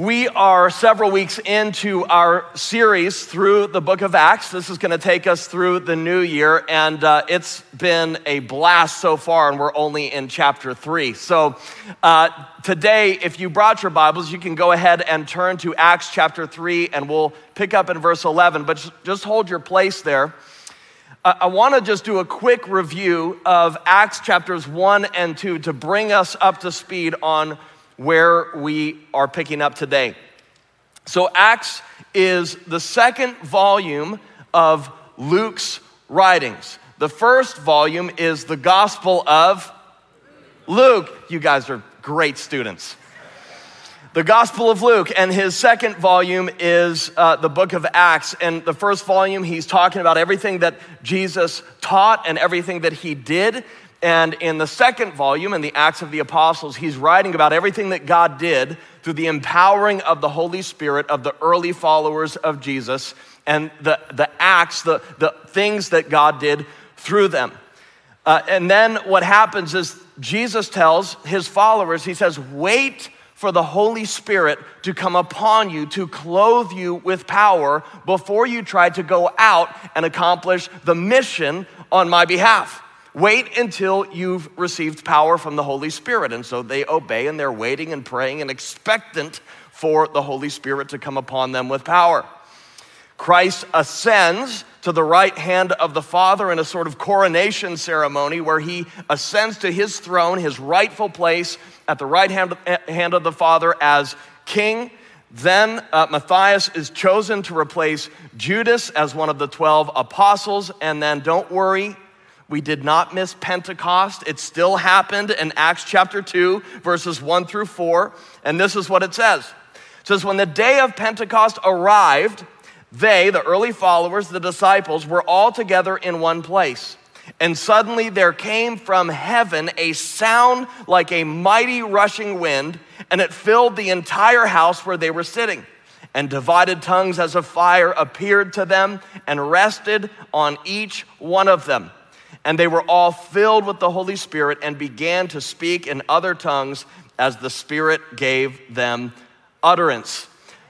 We are several weeks into our series through the book of Acts. This is going to take us through the new year, and uh, it's been a blast so far, and we're only in chapter three. So, uh, today, if you brought your Bibles, you can go ahead and turn to Acts chapter three, and we'll pick up in verse 11, but just hold your place there. I want to just do a quick review of Acts chapters one and two to bring us up to speed on where we are picking up today. So, Acts is the second volume of Luke's writings. The first volume is the Gospel of Luke. You guys are great students. The Gospel of Luke, and his second volume is uh, the book of Acts. And the first volume, he's talking about everything that Jesus taught and everything that he did. And in the second volume, in the Acts of the Apostles, he's writing about everything that God did through the empowering of the Holy Spirit of the early followers of Jesus and the, the acts, the, the things that God did through them. Uh, and then what happens is Jesus tells his followers, he says, wait for the Holy Spirit to come upon you, to clothe you with power before you try to go out and accomplish the mission on my behalf. Wait until you've received power from the Holy Spirit. And so they obey and they're waiting and praying and expectant for the Holy Spirit to come upon them with power. Christ ascends to the right hand of the Father in a sort of coronation ceremony where he ascends to his throne, his rightful place at the right hand, of the Father as king. Then uh, Matthias is chosen to replace Judas as one of the 12 apostles. And then don't worry, we did not miss Pentecost. It still happened in Acts chapter 2, verses 1 through 4. And this is what it says It says, When the day of Pentecost arrived, they, the early followers, the disciples, were all together in one place. And suddenly there came from heaven a sound like a mighty rushing wind, and it filled the entire house where they were sitting. And divided tongues as of fire appeared to them and rested on each one of them and they were all filled with the Holy Spirit and began to speak in other tongues as the Spirit gave them utterance.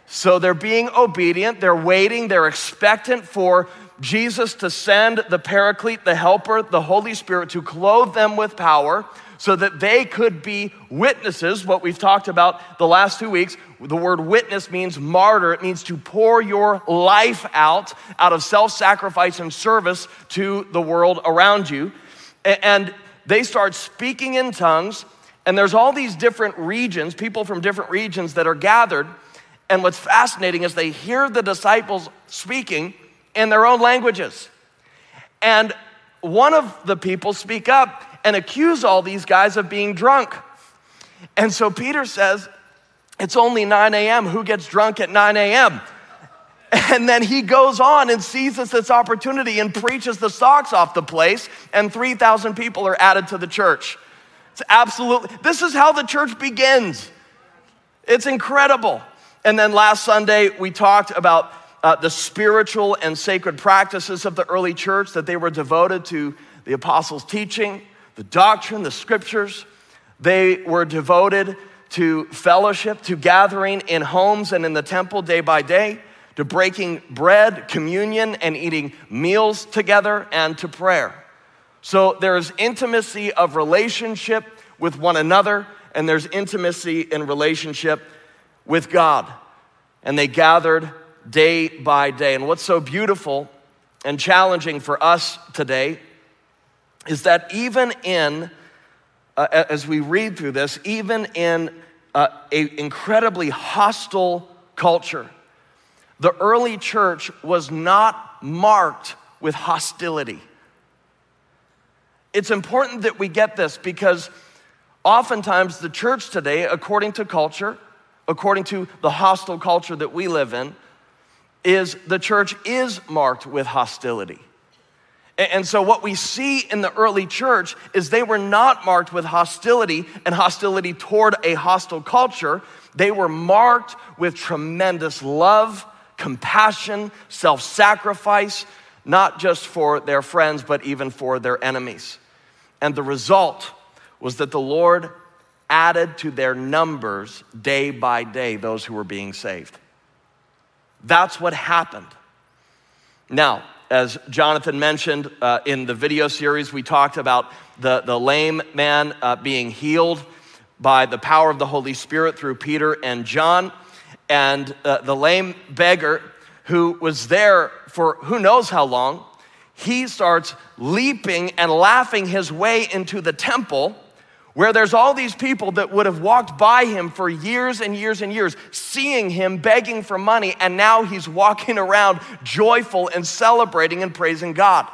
So they're being obedient, they're waiting, they're expectant for Jesus to send the Paraclete, the Helper, the Holy Spirit to clothe them with power so that they could be witnesses, what we've talked about the last two weeks. The word witness means martyr, it means to pour your life out, out of self sacrifice and service to the world around you. And they start speaking in tongues, and there's all these different regions, people from different regions that are gathered. And what's fascinating is they hear the disciples speaking in their own languages. And one of the people speak up and accuse all these guys of being drunk. And so Peter says, It's only 9 a.m. Who gets drunk at 9 a.m.? And then he goes on and seizes this opportunity and preaches the socks off the place, and 3,000 people are added to the church. It's absolutely, this is how the church begins. It's incredible. And then last Sunday, we talked about uh, the spiritual and sacred practices of the early church, that they were devoted to the apostles' teaching, the doctrine, the scriptures. They were devoted to fellowship, to gathering in homes and in the temple day by day, to breaking bread, communion, and eating meals together, and to prayer. So there's intimacy of relationship with one another, and there's intimacy in relationship with God. And they gathered day by day. And what's so beautiful and challenging for us today is that even in, uh, as we read through this, even in uh, an incredibly hostile culture, the early church was not marked with hostility. It's important that we get this because oftentimes the church today, according to culture, according to the hostile culture that we live in, is the church is marked with hostility. And so, what we see in the early church is they were not marked with hostility and hostility toward a hostile culture. They were marked with tremendous love, compassion, self sacrifice, not just for their friends, but even for their enemies. And the result was that the Lord added to their numbers day by day those who were being saved. That's what happened. Now, as Jonathan mentioned uh, in the video series, we talked about the, the lame man uh, being healed by the power of the Holy Spirit through Peter and John. And uh, the lame beggar who was there for who knows how long, he starts leaping and laughing his way into the temple where there's all these people that would have walked by him for years and years and years, seeing him begging for money, and now he's walking around joyful and celebrating and praising God.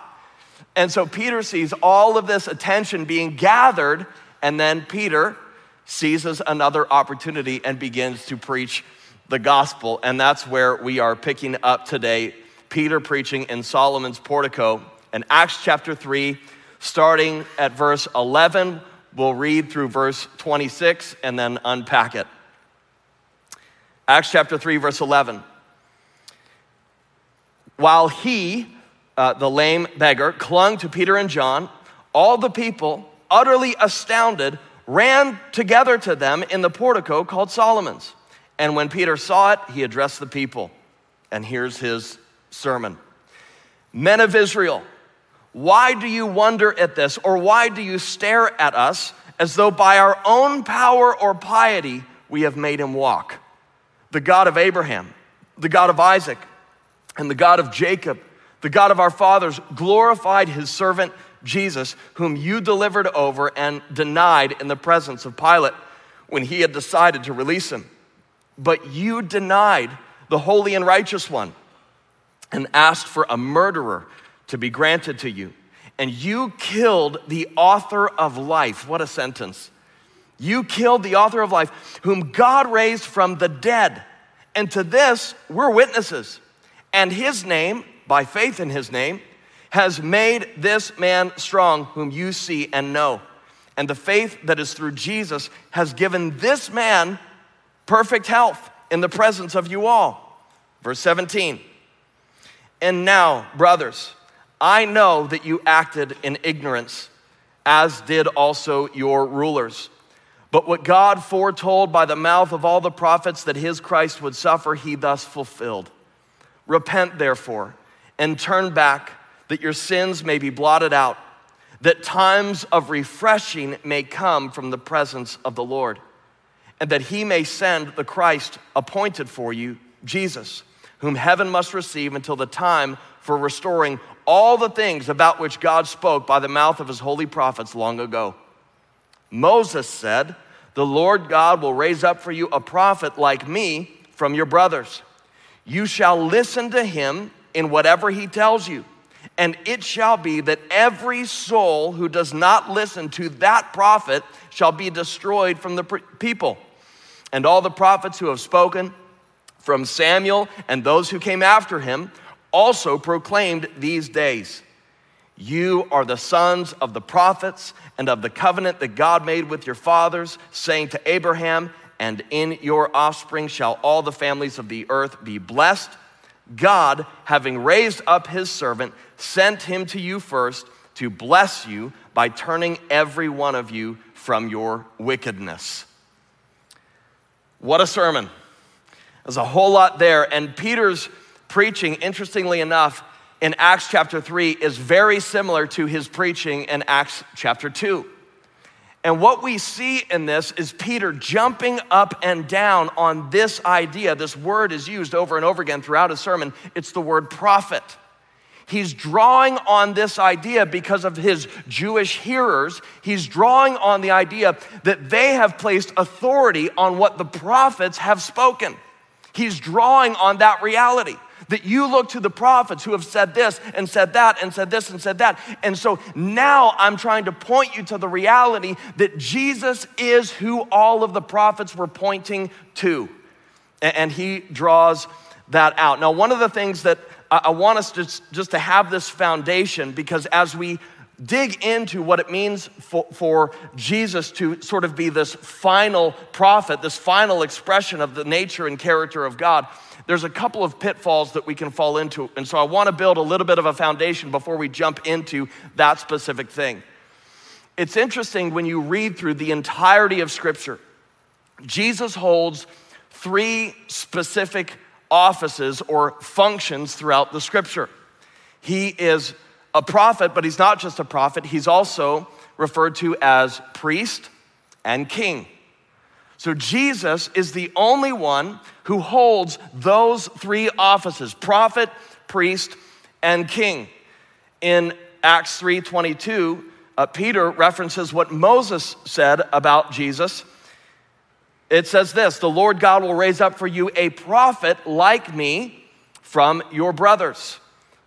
And so Peter sees all of this attention being gathered, and then Peter seizes another opportunity and begins to preach the gospel. And that's where we are picking up today. Peter preaching in Solomon's portico in Acts chapter 3, starting at verse 11 We'll read through verse 26 and then unpack it. Acts chapter 3, verse 11. While he, uh, the lame beggar, clung to Peter and John, all the people, utterly astounded, ran together to them in the portico called Solomon's. And when Peter saw it, he addressed the people. And here's his sermon Men of Israel, why do you wonder at this, or why do you stare at us as though by our own power or piety we have made him walk? The God of Abraham, the God of Isaac, and the God of Jacob, the God of our fathers, glorified his servant Jesus, whom you delivered over and denied in the presence of Pilate when he had decided to release him. But you denied the holy and righteous one and asked for a murderer to be granted to you. And you killed the author of life. What a sentence. You killed the author of life, whom God raised from the dead. And to this, we're witnesses. And his name, by faith in his name, has made this man strong, whom you see and know. And the faith that is through Jesus has given this man perfect health in the presence of you all. Verse 17. And now, brothers, I know that you acted in ignorance, as did also your rulers. But what God foretold by the mouth of all the prophets that his Christ would suffer, he thus fulfilled. Repent, therefore, and turn back, that your sins may be blotted out, that times of refreshing may come from the presence of the Lord, and that he may send the Christ appointed for you, Jesus, whom heaven must receive until the time for restoring all the things about which God spoke by the mouth of his holy prophets long ago. Moses said, The Lord God will raise up for you a prophet like me from your brothers. You shall listen to him in whatever he tells you. And it shall be that every soul who does not listen to that prophet shall be destroyed from the people. And all the prophets who have spoken from Samuel and those who came after him also proclaimed these days You are the sons of the prophets and of the covenant that God made with your fathers, saying to Abraham, And in your offspring shall all the families of the earth be blessed. God, having raised up his servant, sent him to you first to bless you by turning every one of you from your wickedness. What a sermon. There's a whole lot there. And Peter's preaching, interestingly enough, in Acts chapter 3 is very similar to his preaching in Acts chapter 2. And what we see in this is Peter jumping up and down on this idea. This word is used over and over again throughout his sermon. It's the word prophet. He's drawing on this idea because of his Jewish hearers. He's drawing on the idea that they have placed authority on what the prophets have spoken. He's drawing on that reality that you look to the prophets who have said this and said that and said this and said that. And so now I'm trying to point you to the reality that Jesus is who all of the prophets were pointing to. And he draws that out. Now, one of the things that I want us to just to have this foundation because as we dig into what it means for, for, Jesus to sort of be this final prophet, this final expression of the nature and character of God, there's a couple of pitfalls that we can fall into. And so I want to build a little bit of a foundation before we jump into that specific thing. It's interesting when you read through the entirety of Scripture, Jesus holds three specific offices or functions throughout the Scripture. He is a prophet, but he's not just a prophet, he's also referred to as priest and king. So Jesus is the only one who holds those three offices prophet, priest, and king. In Acts 3:22, uh, Peter references what Moses said about Jesus. It says this, "The Lord God will raise up for you a prophet like me from your brothers."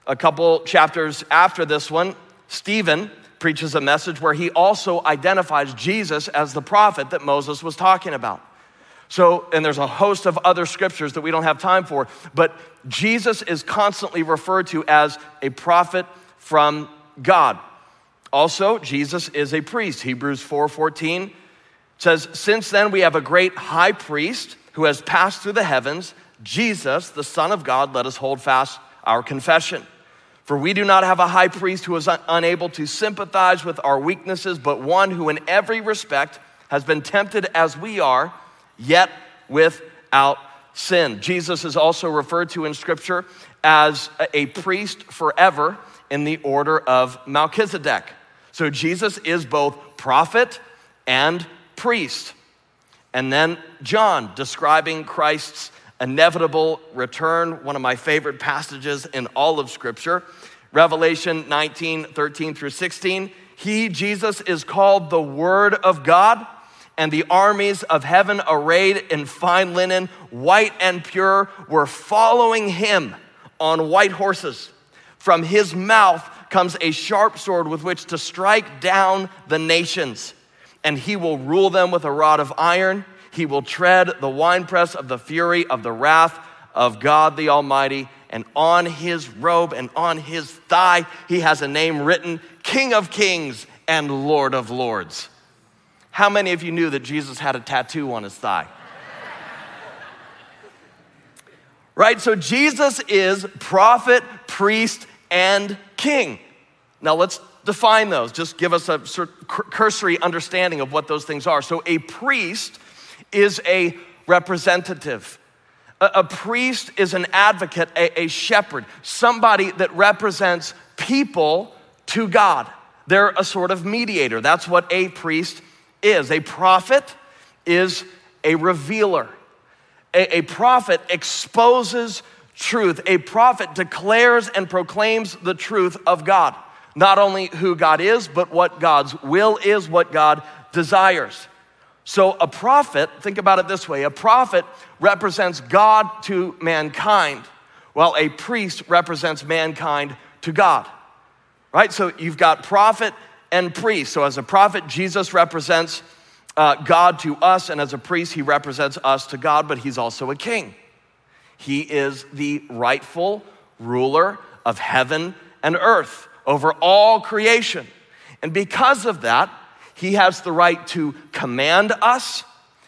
A couple chapters after this one, Stephen preaches a message where he also identifies Jesus as the prophet that Moses was talking about. So, and there's a host of other scriptures that we don't have time for, but Jesus is constantly referred to as a prophet from God. Also, Jesus is a priest. Hebrews 4:14 says, "Since then we have a great high priest who has passed through the heavens, Jesus, the Son of God, let us hold fast our confession." For we do not have a high priest who is un- unable to sympathize with our weaknesses, but one who in every respect has been tempted as we are, yet without sin. Jesus is also referred to in Scripture as a priest forever in the order of Melchizedek. So Jesus is both prophet and priest. And then John describing Christ's inevitable return, one of my favorite passages in all of Scripture. Revelation 19, 13 through 16. He, Jesus, is called the Word of God, and the armies of heaven, arrayed in fine linen, white and pure, were following him on white horses. From his mouth comes a sharp sword with which to strike down the nations, and he will rule them with a rod of iron. He will tread the winepress of the fury of the wrath of God the Almighty. And on his robe and on his thigh, he has a name written King of Kings and Lord of Lords. How many of you knew that Jesus had a tattoo on his thigh? right? So Jesus is prophet, priest, and king. Now let's define those. Just give us a cursory understanding of what those things are. So a priest is a representative. A, a priest is an advocate, a, a shepherd, somebody that represents people to God. They're a sort of mediator. That's what a priest is. A prophet is a revealer. A, a, prophet exposes truth. A prophet declares and proclaims the truth of God. Not only who God is, but what God's will is, what God desires. So, a prophet, think about it this way a prophet represents God to mankind, while a priest represents mankind to God. Right? So, you've got prophet and priest. So, as a prophet, Jesus represents uh, God to us, and as a priest, he represents us to God, but he's also a king. He is the rightful ruler of heaven and earth over all creation. And because of that, he has the right to command us,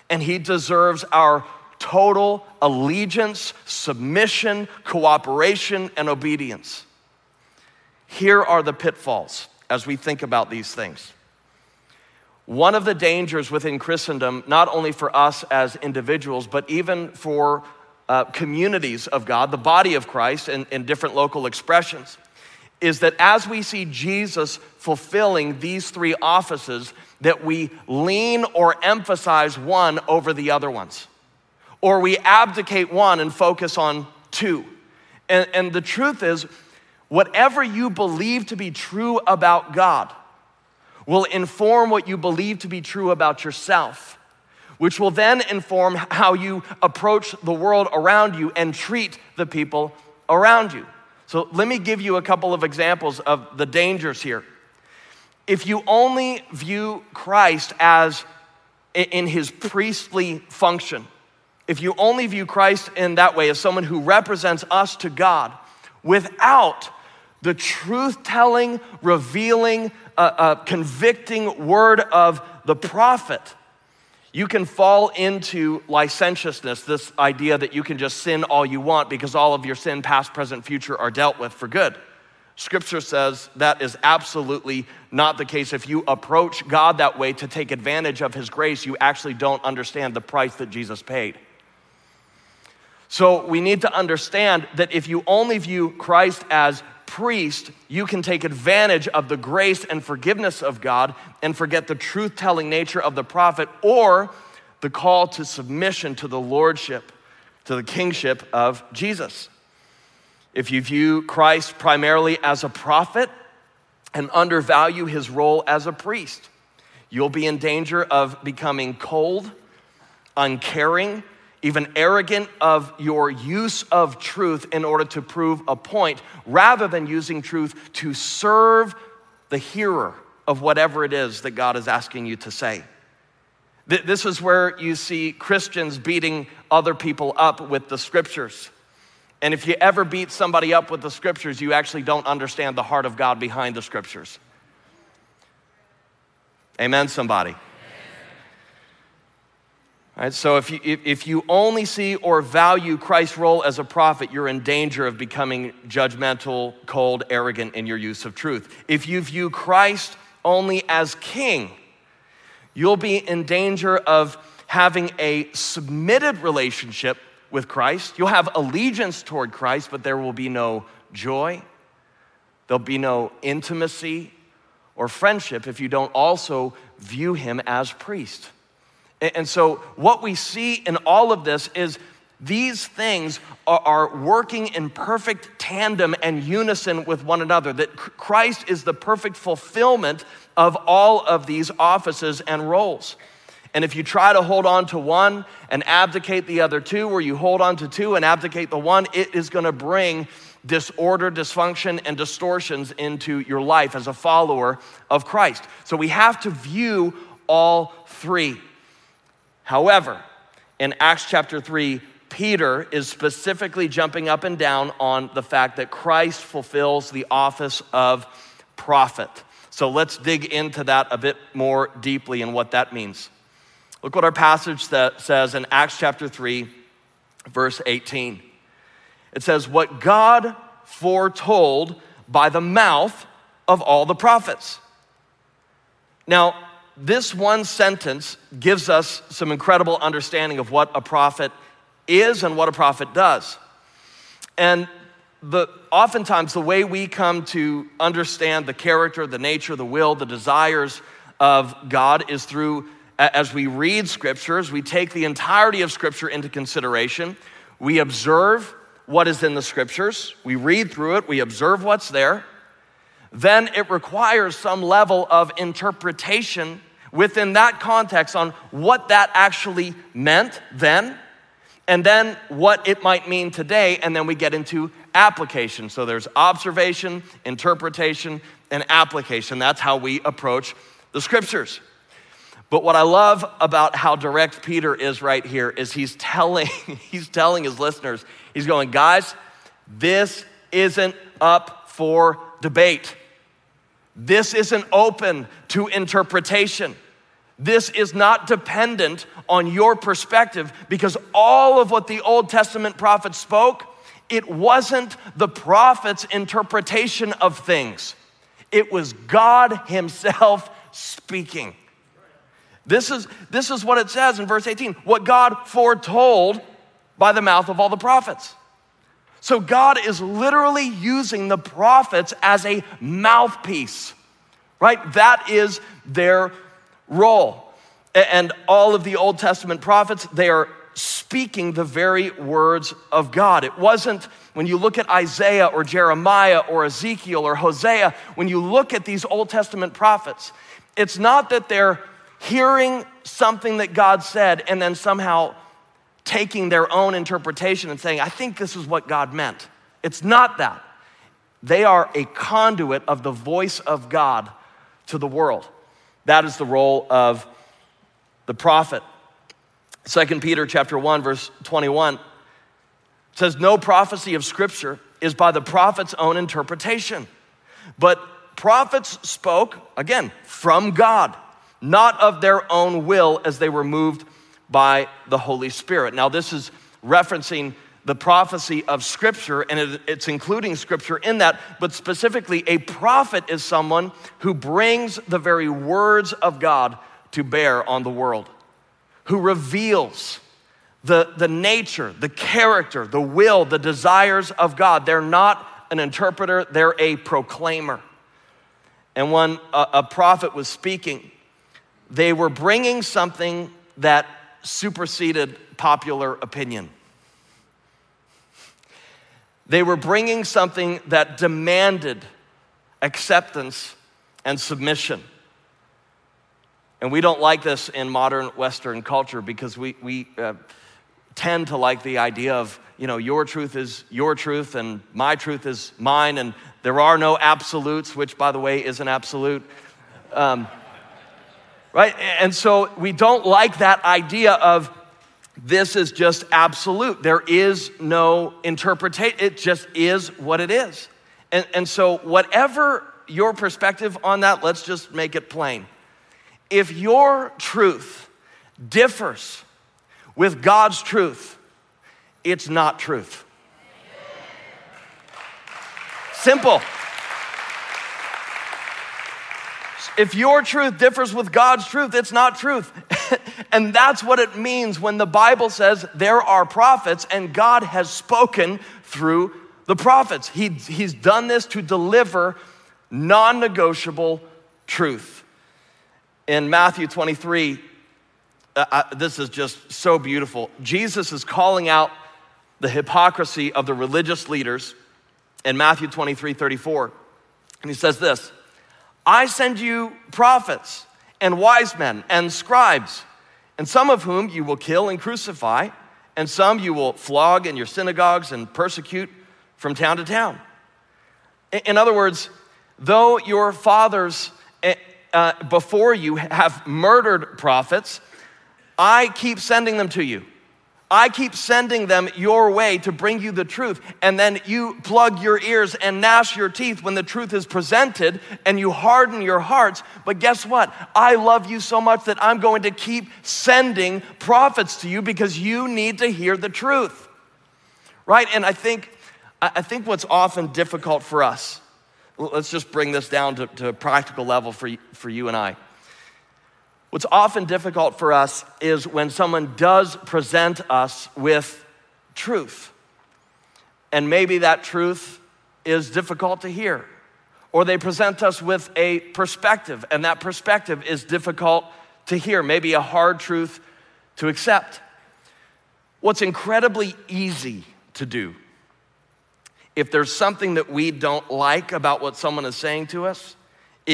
and He deserves our total allegiance, submission, cooperation, and obedience. Here are the pitfalls as we think about these things. One of the dangers within Christendom, not only for us as individuals, but even for uh, communities of God, the body of Christ, in, in different local expressions, is that as we see Jesus fulfilling these three offices, that we lean or emphasize one over the other ones, or we abdicate one and focus on two. And, and the truth is, whatever you believe to be true about God will inform what you believe to be true about yourself, which will then inform how you approach the world around you and treat the people around you. So let me give you a couple of examples of the dangers here. If you only view Christ as in his priestly function, if you only view Christ in that way as someone who represents us to God without the truth telling, revealing, uh, uh, convicting word of the prophet, you can fall into licentiousness, this idea that you can just sin all you want because all of your sin, past, present, future, are dealt with for good. Scripture says that is absolutely not the case. If you approach God that way to take advantage of His grace, you actually don't understand the price that Jesus paid. So we need to understand that if you only view Christ as priest, you can take advantage of the grace and forgiveness of God and forget the truth telling nature of the prophet or the call to submission to the lordship, to the kingship of Jesus. If you view Christ primarily as a prophet and undervalue his role as a priest, you'll be in danger of becoming cold, uncaring, even arrogant of your use of truth in order to prove a point, rather than using truth to serve the hearer of whatever it is that God is asking you to say. This is where you see Christians beating other people up with the scriptures. And if you ever beat somebody up with the scriptures, you actually don't understand the heart of God behind the scriptures. Amen, somebody. Right, so if you, if you only see or value Christ's role as a prophet, you're in danger of becoming judgmental, cold, arrogant in your use of truth. If you view Christ only as king, you'll be in danger of having a submitted relationship with Christ. You'll have allegiance toward Christ, but there will be no joy. There'll be no intimacy or friendship if you don't also view him as priest. And so, what we see in all of this is these things are, working in perfect tandem and unison with one another. That Christ is the perfect fulfillment of all of these offices and roles. And if you try to hold on to one and abdicate the other two, or you hold on to two and abdicate the one, it is going to bring disorder, dysfunction, and distortions into your life as a follower of Christ. So we have to view all three. However, in Acts chapter 3, Peter is specifically jumping up and down on the fact that Christ fulfills the office of prophet. So let's dig into that a bit more deeply and what that means. Look what our passage says in Acts chapter 3, verse 18. It says, What God foretold by the mouth of all the prophets. Now, this one sentence gives us some incredible understanding of what a prophet is and what a prophet does. And the, oftentimes, the way we come to understand the character, the nature, the will, the desires of God is through, as we read scriptures, we take the entirety of scripture into consideration. We observe what is in the scriptures, we read through it, we observe what's there. Then it requires some level of interpretation within that context on what that actually meant then, and then what it might mean today, and then we get into application. So there's observation, interpretation, and application. That's how we approach the scriptures. But what I love about how direct Peter is right here is he's telling he's telling his listeners, he's going, "Guys, this isn't up for debate. This isn't open to interpretation. This is not dependent on your perspective because all of what the Old Testament prophets spoke, it wasn't the prophet's interpretation of things, it was God Himself speaking. This is, this is what it says in verse 18 what God foretold by the mouth of all the prophets. So God is literally using the prophets as a mouthpiece, right? That is their role. And all of the Old Testament prophets, they are speaking the very words of God. It wasn't when you look at Isaiah or Jeremiah or Ezekiel or Hosea, when you look at these Old Testament prophets, it's not that they're hearing something that God said and then somehow taking their own interpretation and saying, I think this is what God meant. It's not that. They are a conduit of the voice of God to the world. That is the role of the prophet. 2 Peter chapter 1 verse 21 says no prophecy of scripture is by the prophet's own interpretation. But prophets spoke again from God, not of their own will as they were moved by the Holy Spirit. Now this is referencing the prophecy of Scripture, and it, it's including Scripture in that, but specifically, a prophet is someone who brings the very words of God to bear on the world, who reveals the, the nature, the character, the will, the desires of God. They're not an interpreter, they're a proclaimer. And when a, a prophet was speaking, they were bringing something that superseded popular opinion. They were bringing something that demanded acceptance and submission. And we don't like this in modern Western culture because we, we uh, tend to like the idea of, you know, your truth is your truth and my truth is mine, and there are no absolutes, which, by the way, is an absolute. Um, right? And so we don't like that idea of this is just absolute. There is no interpretation, it just is what it is. And, and so, whatever your perspective on that, let's just make it plain. If your truth differs with God's truth, it's not truth. Simple. If your truth differs with God's truth, it's not truth. and that's what it means when the Bible says there are prophets and God has spoken through the prophets. He, he's done this to deliver non negotiable truth. In Matthew 23, uh, uh, this is just so beautiful. Jesus is calling out the hypocrisy of the religious leaders in Matthew 23 34. And he says this I send you prophets and wise men and scribes, and some of whom you will kill and crucify, and some you will flog in your synagogues and persecute from town to town. In other words, though your fathers eh, uh, before you have murdered prophets, I keep sending them to you. I keep sending them your way to bring you the truth. And then you plug your ears and gnash your teeth when the truth is presented and you harden your hearts. But guess what? I love you so much that I'm going to keep sending prophets to you because you need to hear the truth. Right? And I think, I think what's often difficult for us, let's just bring this down to, to a practical level for, for you and I. What's often difficult for us is when someone does present us with truth. And maybe that truth is difficult to hear. Or they present us with a perspective, and that perspective is difficult to hear, maybe a hard truth to accept. What's incredibly easy to do, if there's something that we don't like about what someone is saying to us,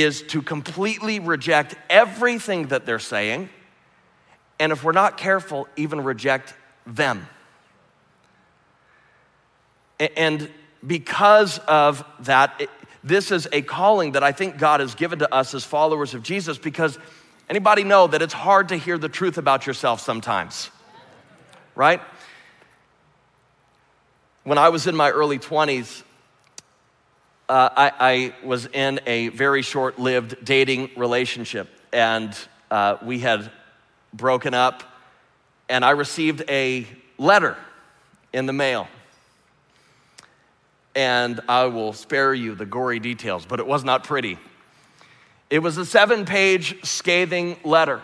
is to completely reject everything that they're saying, and if we're not careful, even reject them. And because of that, it, this is a calling that I think God has given to us as followers of Jesus because anybody know that it's hard to hear the truth about yourself sometimes, right? When I was in my early 20s, uh, I, I, was in a very short lived dating relationship, and uh, we had broken up, and I received a letter in the mail. And I will spare you the gory details, but it was not pretty. It was a seven page scathing letter.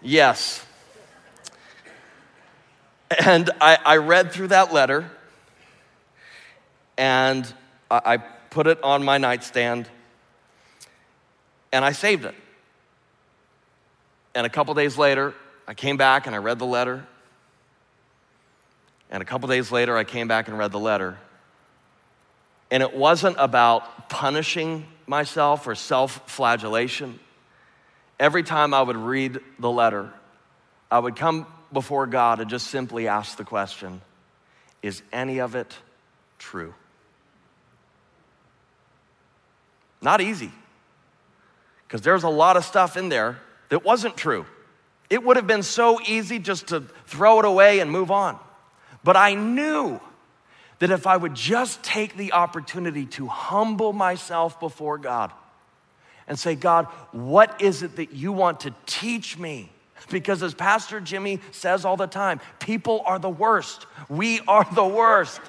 Yes. And I, I read through that letter and I put it on my nightstand and I saved it. And a couple days later, I came back and I read the letter. And a couple days later, I came back and read the letter. And it wasn't about punishing myself or self flagellation. Every time I would read the letter, I would come before God and just simply ask the question Is any of it true? Not easy, because there's a lot of stuff in there that wasn't true. It would have been so easy just to throw it away and move on. But I knew that if I would just take the opportunity to humble myself before God and say, God, what is it that you want to teach me Because as Pastor Jimmy says all the time, people are the worst. We are the worst.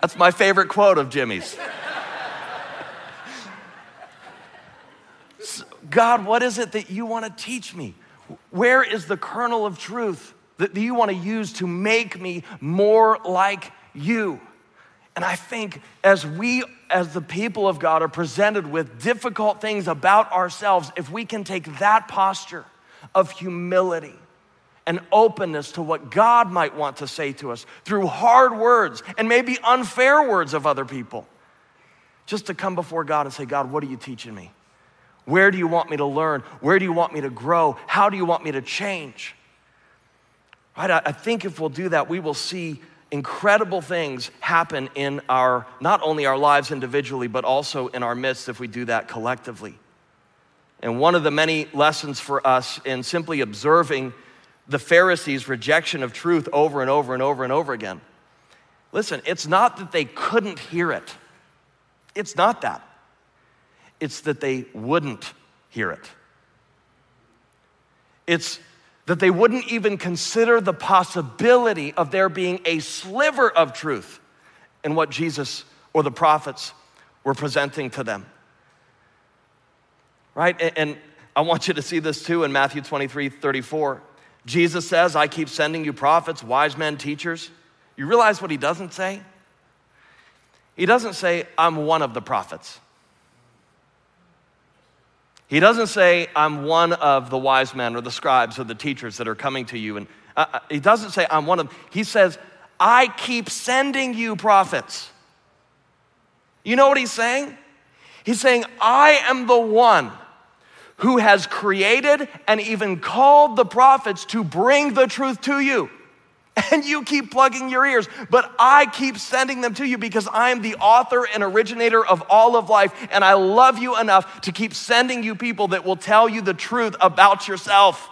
That's my favorite quote of Jimmy's. God, what is it that you want to teach me? Where is the kernel of truth that you want to use to make me more like you? And I think as we, as the people of God, are presented with difficult things about ourselves, if we can take that posture of humility and openness to what God might want to say to us through hard words and maybe unfair words of other people, just to come before God and say, God, what are you teaching me? Where do you want me to learn? Where do you want me to grow? How do you want me to change? Right? I think if we'll do that, we will see incredible things happen in our, not only our lives individually, but also in our midst if we do that collectively. And one of the many lessons for us in simply observing the Pharisees' rejection of truth over and over and over and over again. Listen, it's not that they couldn't hear it, it's not that. It's that they wouldn't hear it. It's that they wouldn't even consider the possibility of there being a sliver of truth in what Jesus or the prophets were presenting to them. Right? And I want you to see this too in Matthew 23 34. Jesus says, I keep sending you prophets, wise men, teachers. You realize what he doesn't say? He doesn't say, I'm one of the prophets. He doesn't say, I'm one of the wise men or the scribes or the teachers that are coming to you. And uh, uh, he doesn't say, I'm one of them. He says, I keep sending you prophets. You know what he's saying? He's saying, I am the one who has created and even called the prophets to bring the truth to you and you keep plugging your ears, but I keep sending them to you because I'm the author and originator of all of life, and I love you enough to keep sending you people that will tell you the truth about yourself.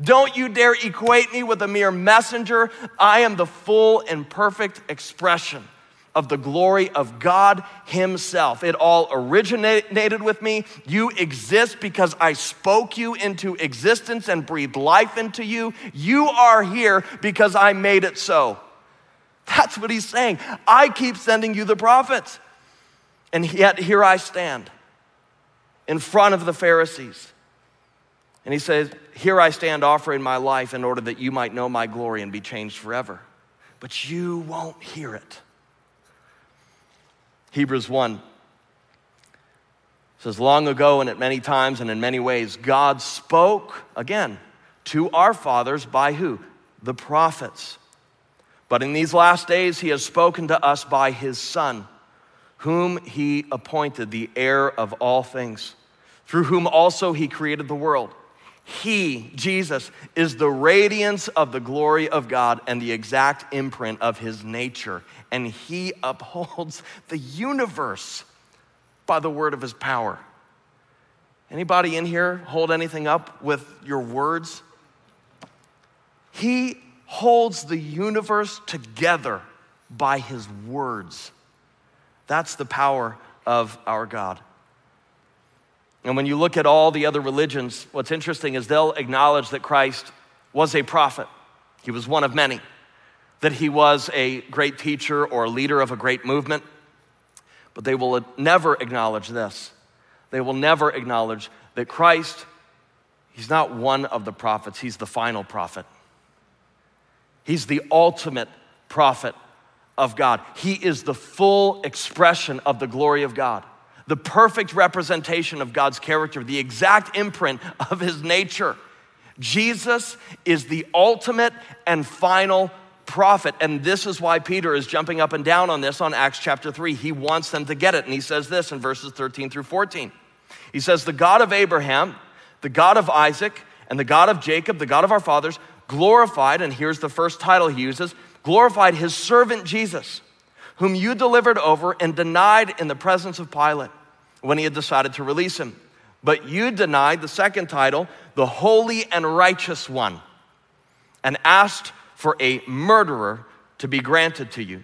Don't you dare equate me with a mere messenger. I am the full and perfect expression of the glory of God Himself. It all originated with me. You exist because I spoke you into existence and breathed life into you. You are here because I made it so. That's what He's saying. I keep sending you the prophets. And yet here I stand in front of the Pharisees. And He says, Here I stand offering my life in order that you might know my glory and be changed forever. But you won't hear it. Hebrews 1 says, Long ago and at many times and in many ways, God spoke again to our fathers by who? The prophets. But in these last days, he has spoken to us by his Son, whom he appointed the heir of all things, through whom also he created the world. He, Jesus, is the radiance of the glory of God and the exact imprint of his nature. And he upholds the universe by the word of his power. Anybody in here hold anything up with your words? He holds the universe together by his words. That's the power of our God. And when you look at all the other religions, what's interesting is they'll acknowledge that Christ was a prophet. He was one of many, that he was a great teacher or a leader of a great movement. But they will never acknowledge this. They will never acknowledge that Christ, he's not one of the prophets, he's the final prophet. He's the ultimate prophet of God. He is the full expression of the glory of God the perfect representation of God's character, the exact imprint of his nature. Jesus is the ultimate and final prophet. And this is why Peter is jumping up and down on this on Acts chapter 3. He wants them to get it. And he says this in verses 13 through 14. He says, The God of Abraham, the God of Isaac, and the God of Jacob, the God of our fathers, glorified, and here's the first title he uses glorified his servant Jesus whom you delivered over and denied in the presence of Pilate when he had decided to release him. But you denied the second title, the Holy and Righteous One, and asked for a murderer to be granted to you.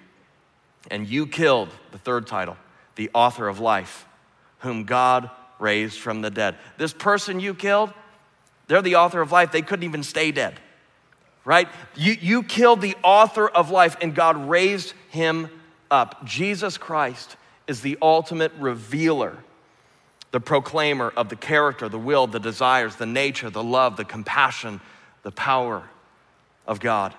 And you killed the third title, the author of life, whom God raised from the dead. This person you killed, they're the author of life. They couldn't even stay dead, right? You, you killed the author of life, and God raised him up. Jesus Christ is the ultimate revealer, the proclaimer of the character, the will, the desires, the nature, the love, the compassion, the power of God.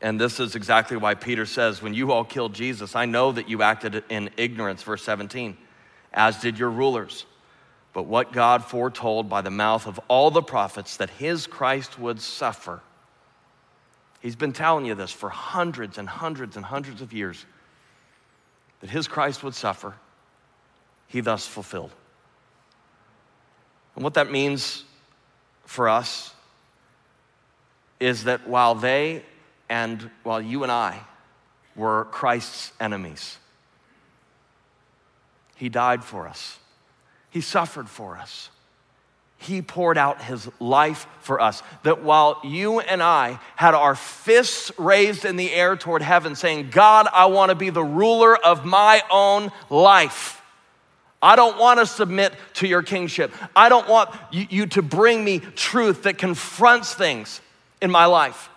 And this is exactly why Peter says, When you all killed Jesus, I know that you acted in ignorance, verse 17, as did your rulers. But what God foretold by the mouth of all the prophets that his Christ would suffer. He's been telling you this for hundreds and hundreds and hundreds of years that his Christ would suffer, he thus fulfilled. And what that means for us is that while they and while you and I were Christ's enemies, he died for us, he suffered for us. He poured out his life for us. That while you and I had our fists raised in the air toward heaven, saying, God, I want to be the ruler of my own life. I don't want to submit to your kingship. I don't want you, to bring me truth that confronts things in my life.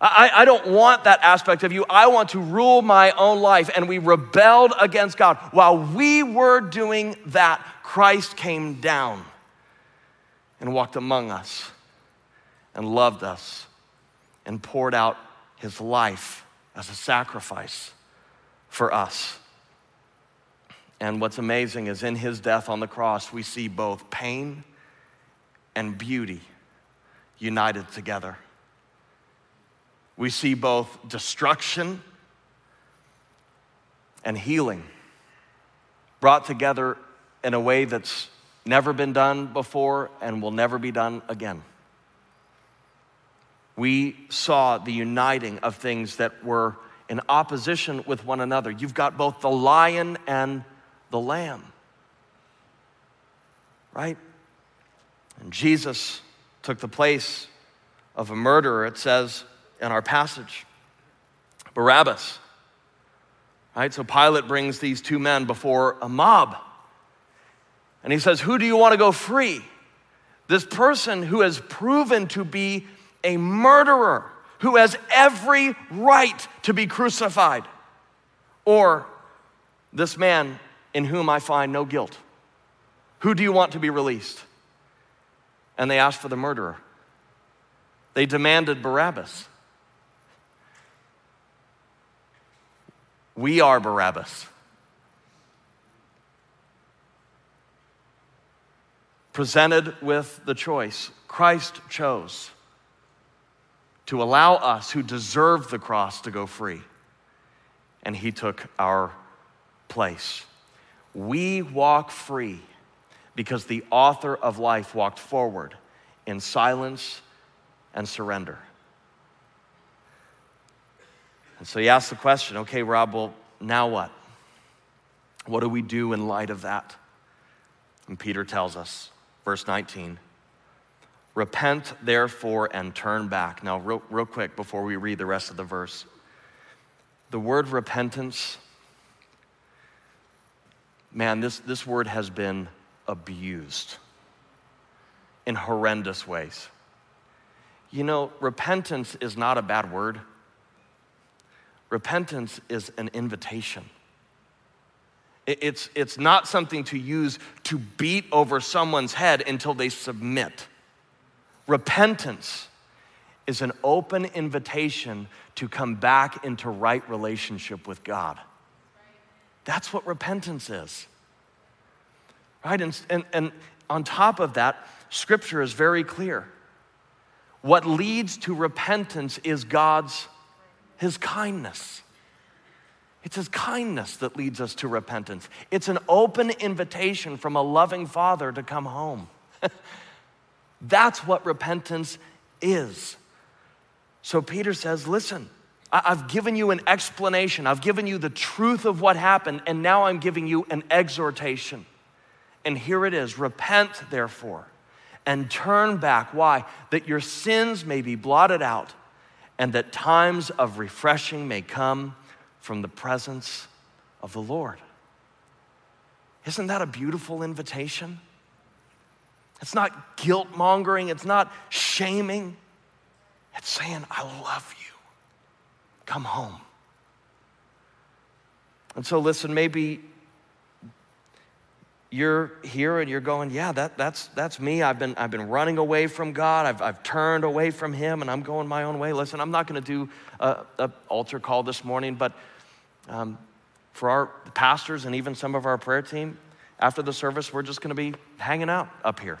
I, I, don't want that aspect of you. I want to rule my own life. And we rebelled against God. While we were doing that, Christ came down and walked among us and loved us and poured out his life as a sacrifice for us. And what's amazing is in his death on the cross, we see both pain and beauty united together. We see both destruction and healing brought together in a way that's never been done before and will never be done again. We saw the uniting of things that were in opposition with one another. You've got both the lion and the lamb, right? And Jesus took the place of a murderer, it says in our passage Barabbas. Right? So Pilate brings these two men before a mob. And he says, Who do you want to go free? This person who has proven to be a murderer, who has every right to be crucified, or this man in whom I find no guilt? Who do you want to be released? And they asked for the murderer. They demanded Barabbas. We are Barabbas. Presented with the choice, Christ chose to allow us who deserve the cross to go free. And he took our place. We walk free because the author of life walked forward in silence and surrender. And so he asked the question okay, Rob, well, now what? What do we do in light of that? And Peter tells us verse 19. Repent, therefore, and turn back. Now, real, real quick before we read the rest of the verse. The word repentance, man, this, this word has been abused in horrendous ways. You know, repentance is not a bad word, repentance is an invitation. It's, it's not something to use to beat over someone's head until they submit. Repentance is an open invitation to come back into right relationship with God. That's what repentance is. Right? And, and, and on top of that, scripture is very clear. What leads to repentance is God's, his kindness. It's His kindness that leads us to repentance. It's an open invitation from a loving Father to come home. That's what repentance is. So Peter says, Listen, I've given you an explanation, I've given you the truth of what happened, and now I'm giving you an exhortation. And here it is repent, therefore, and turn back. Why? That your sins may be blotted out, and that times of refreshing may come from the presence of the Lord. Isn't that a beautiful invitation? It's not guilt mongering, it's not shaming. It's saying, I love you. Come home. And so, listen, maybe you're here and you're going, yeah, that, that's, that's me. I've been, I've been running away from God. I've, I've turned away from Him and I'm going my own way. Listen, I'm not going to do an altar call this morning, but um, for our pastors and even some of our prayer team, after the service, we're just going to be hanging out up here.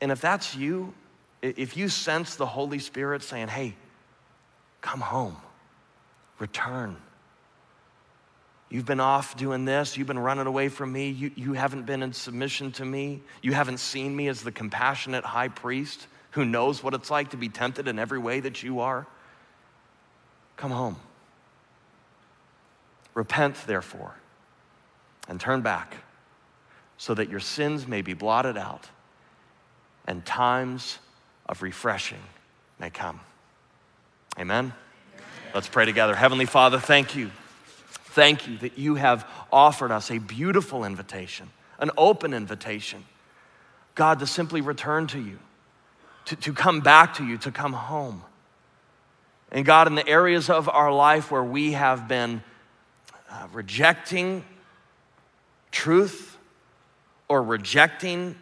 And if that's you, if you sense the Holy Spirit saying, hey, come home, return, You've been off doing this. You've been running away from me. You, you haven't been in submission to me. You haven't seen me as the compassionate high priest who knows what it's like to be tempted in every way that you are. Come home. Repent, therefore, and turn back so that your sins may be blotted out and times of refreshing may come. Amen? Amen. Let's pray together. Heavenly Father, thank you. Thank you that you have offered us a beautiful invitation, an open invitation. God, to simply return to you, to, to come back to you, to come home. And God, in the areas of our life where we have been uh, rejecting truth or rejecting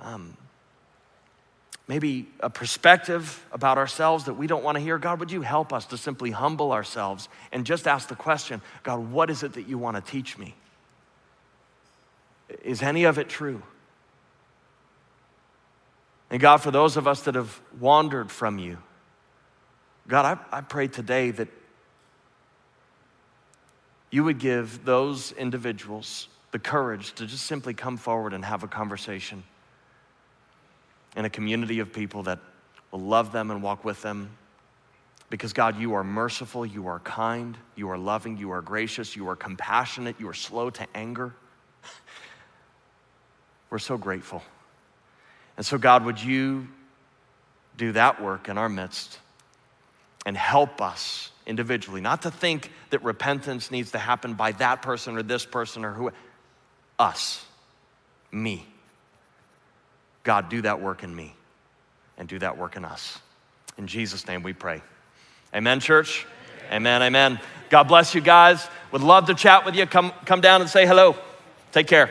um, maybe a perspective about ourselves that we don't want to hear, God, would you help us to simply humble ourselves and just ask the question God, what is it that you want to teach me? Is any of it true? And God, for those of us that have wandered from you, God, I, I pray today that you would give those individuals the courage to just simply come forward and have a conversation in a community of people that will love them and walk with them. Because, God, you are merciful, you are kind, you are loving, you are gracious, you are compassionate, you are slow to anger. We're so grateful. And so, God, would you do that work in our midst and help us individually, not to think that repentance needs to happen by that person or this person or who, us, me. God, do that work in me and do that work in us. In Jesus' name we pray. Amen, church? Amen, amen. God bless you guys. Would love to chat with you. Come, come down and say hello. Take care.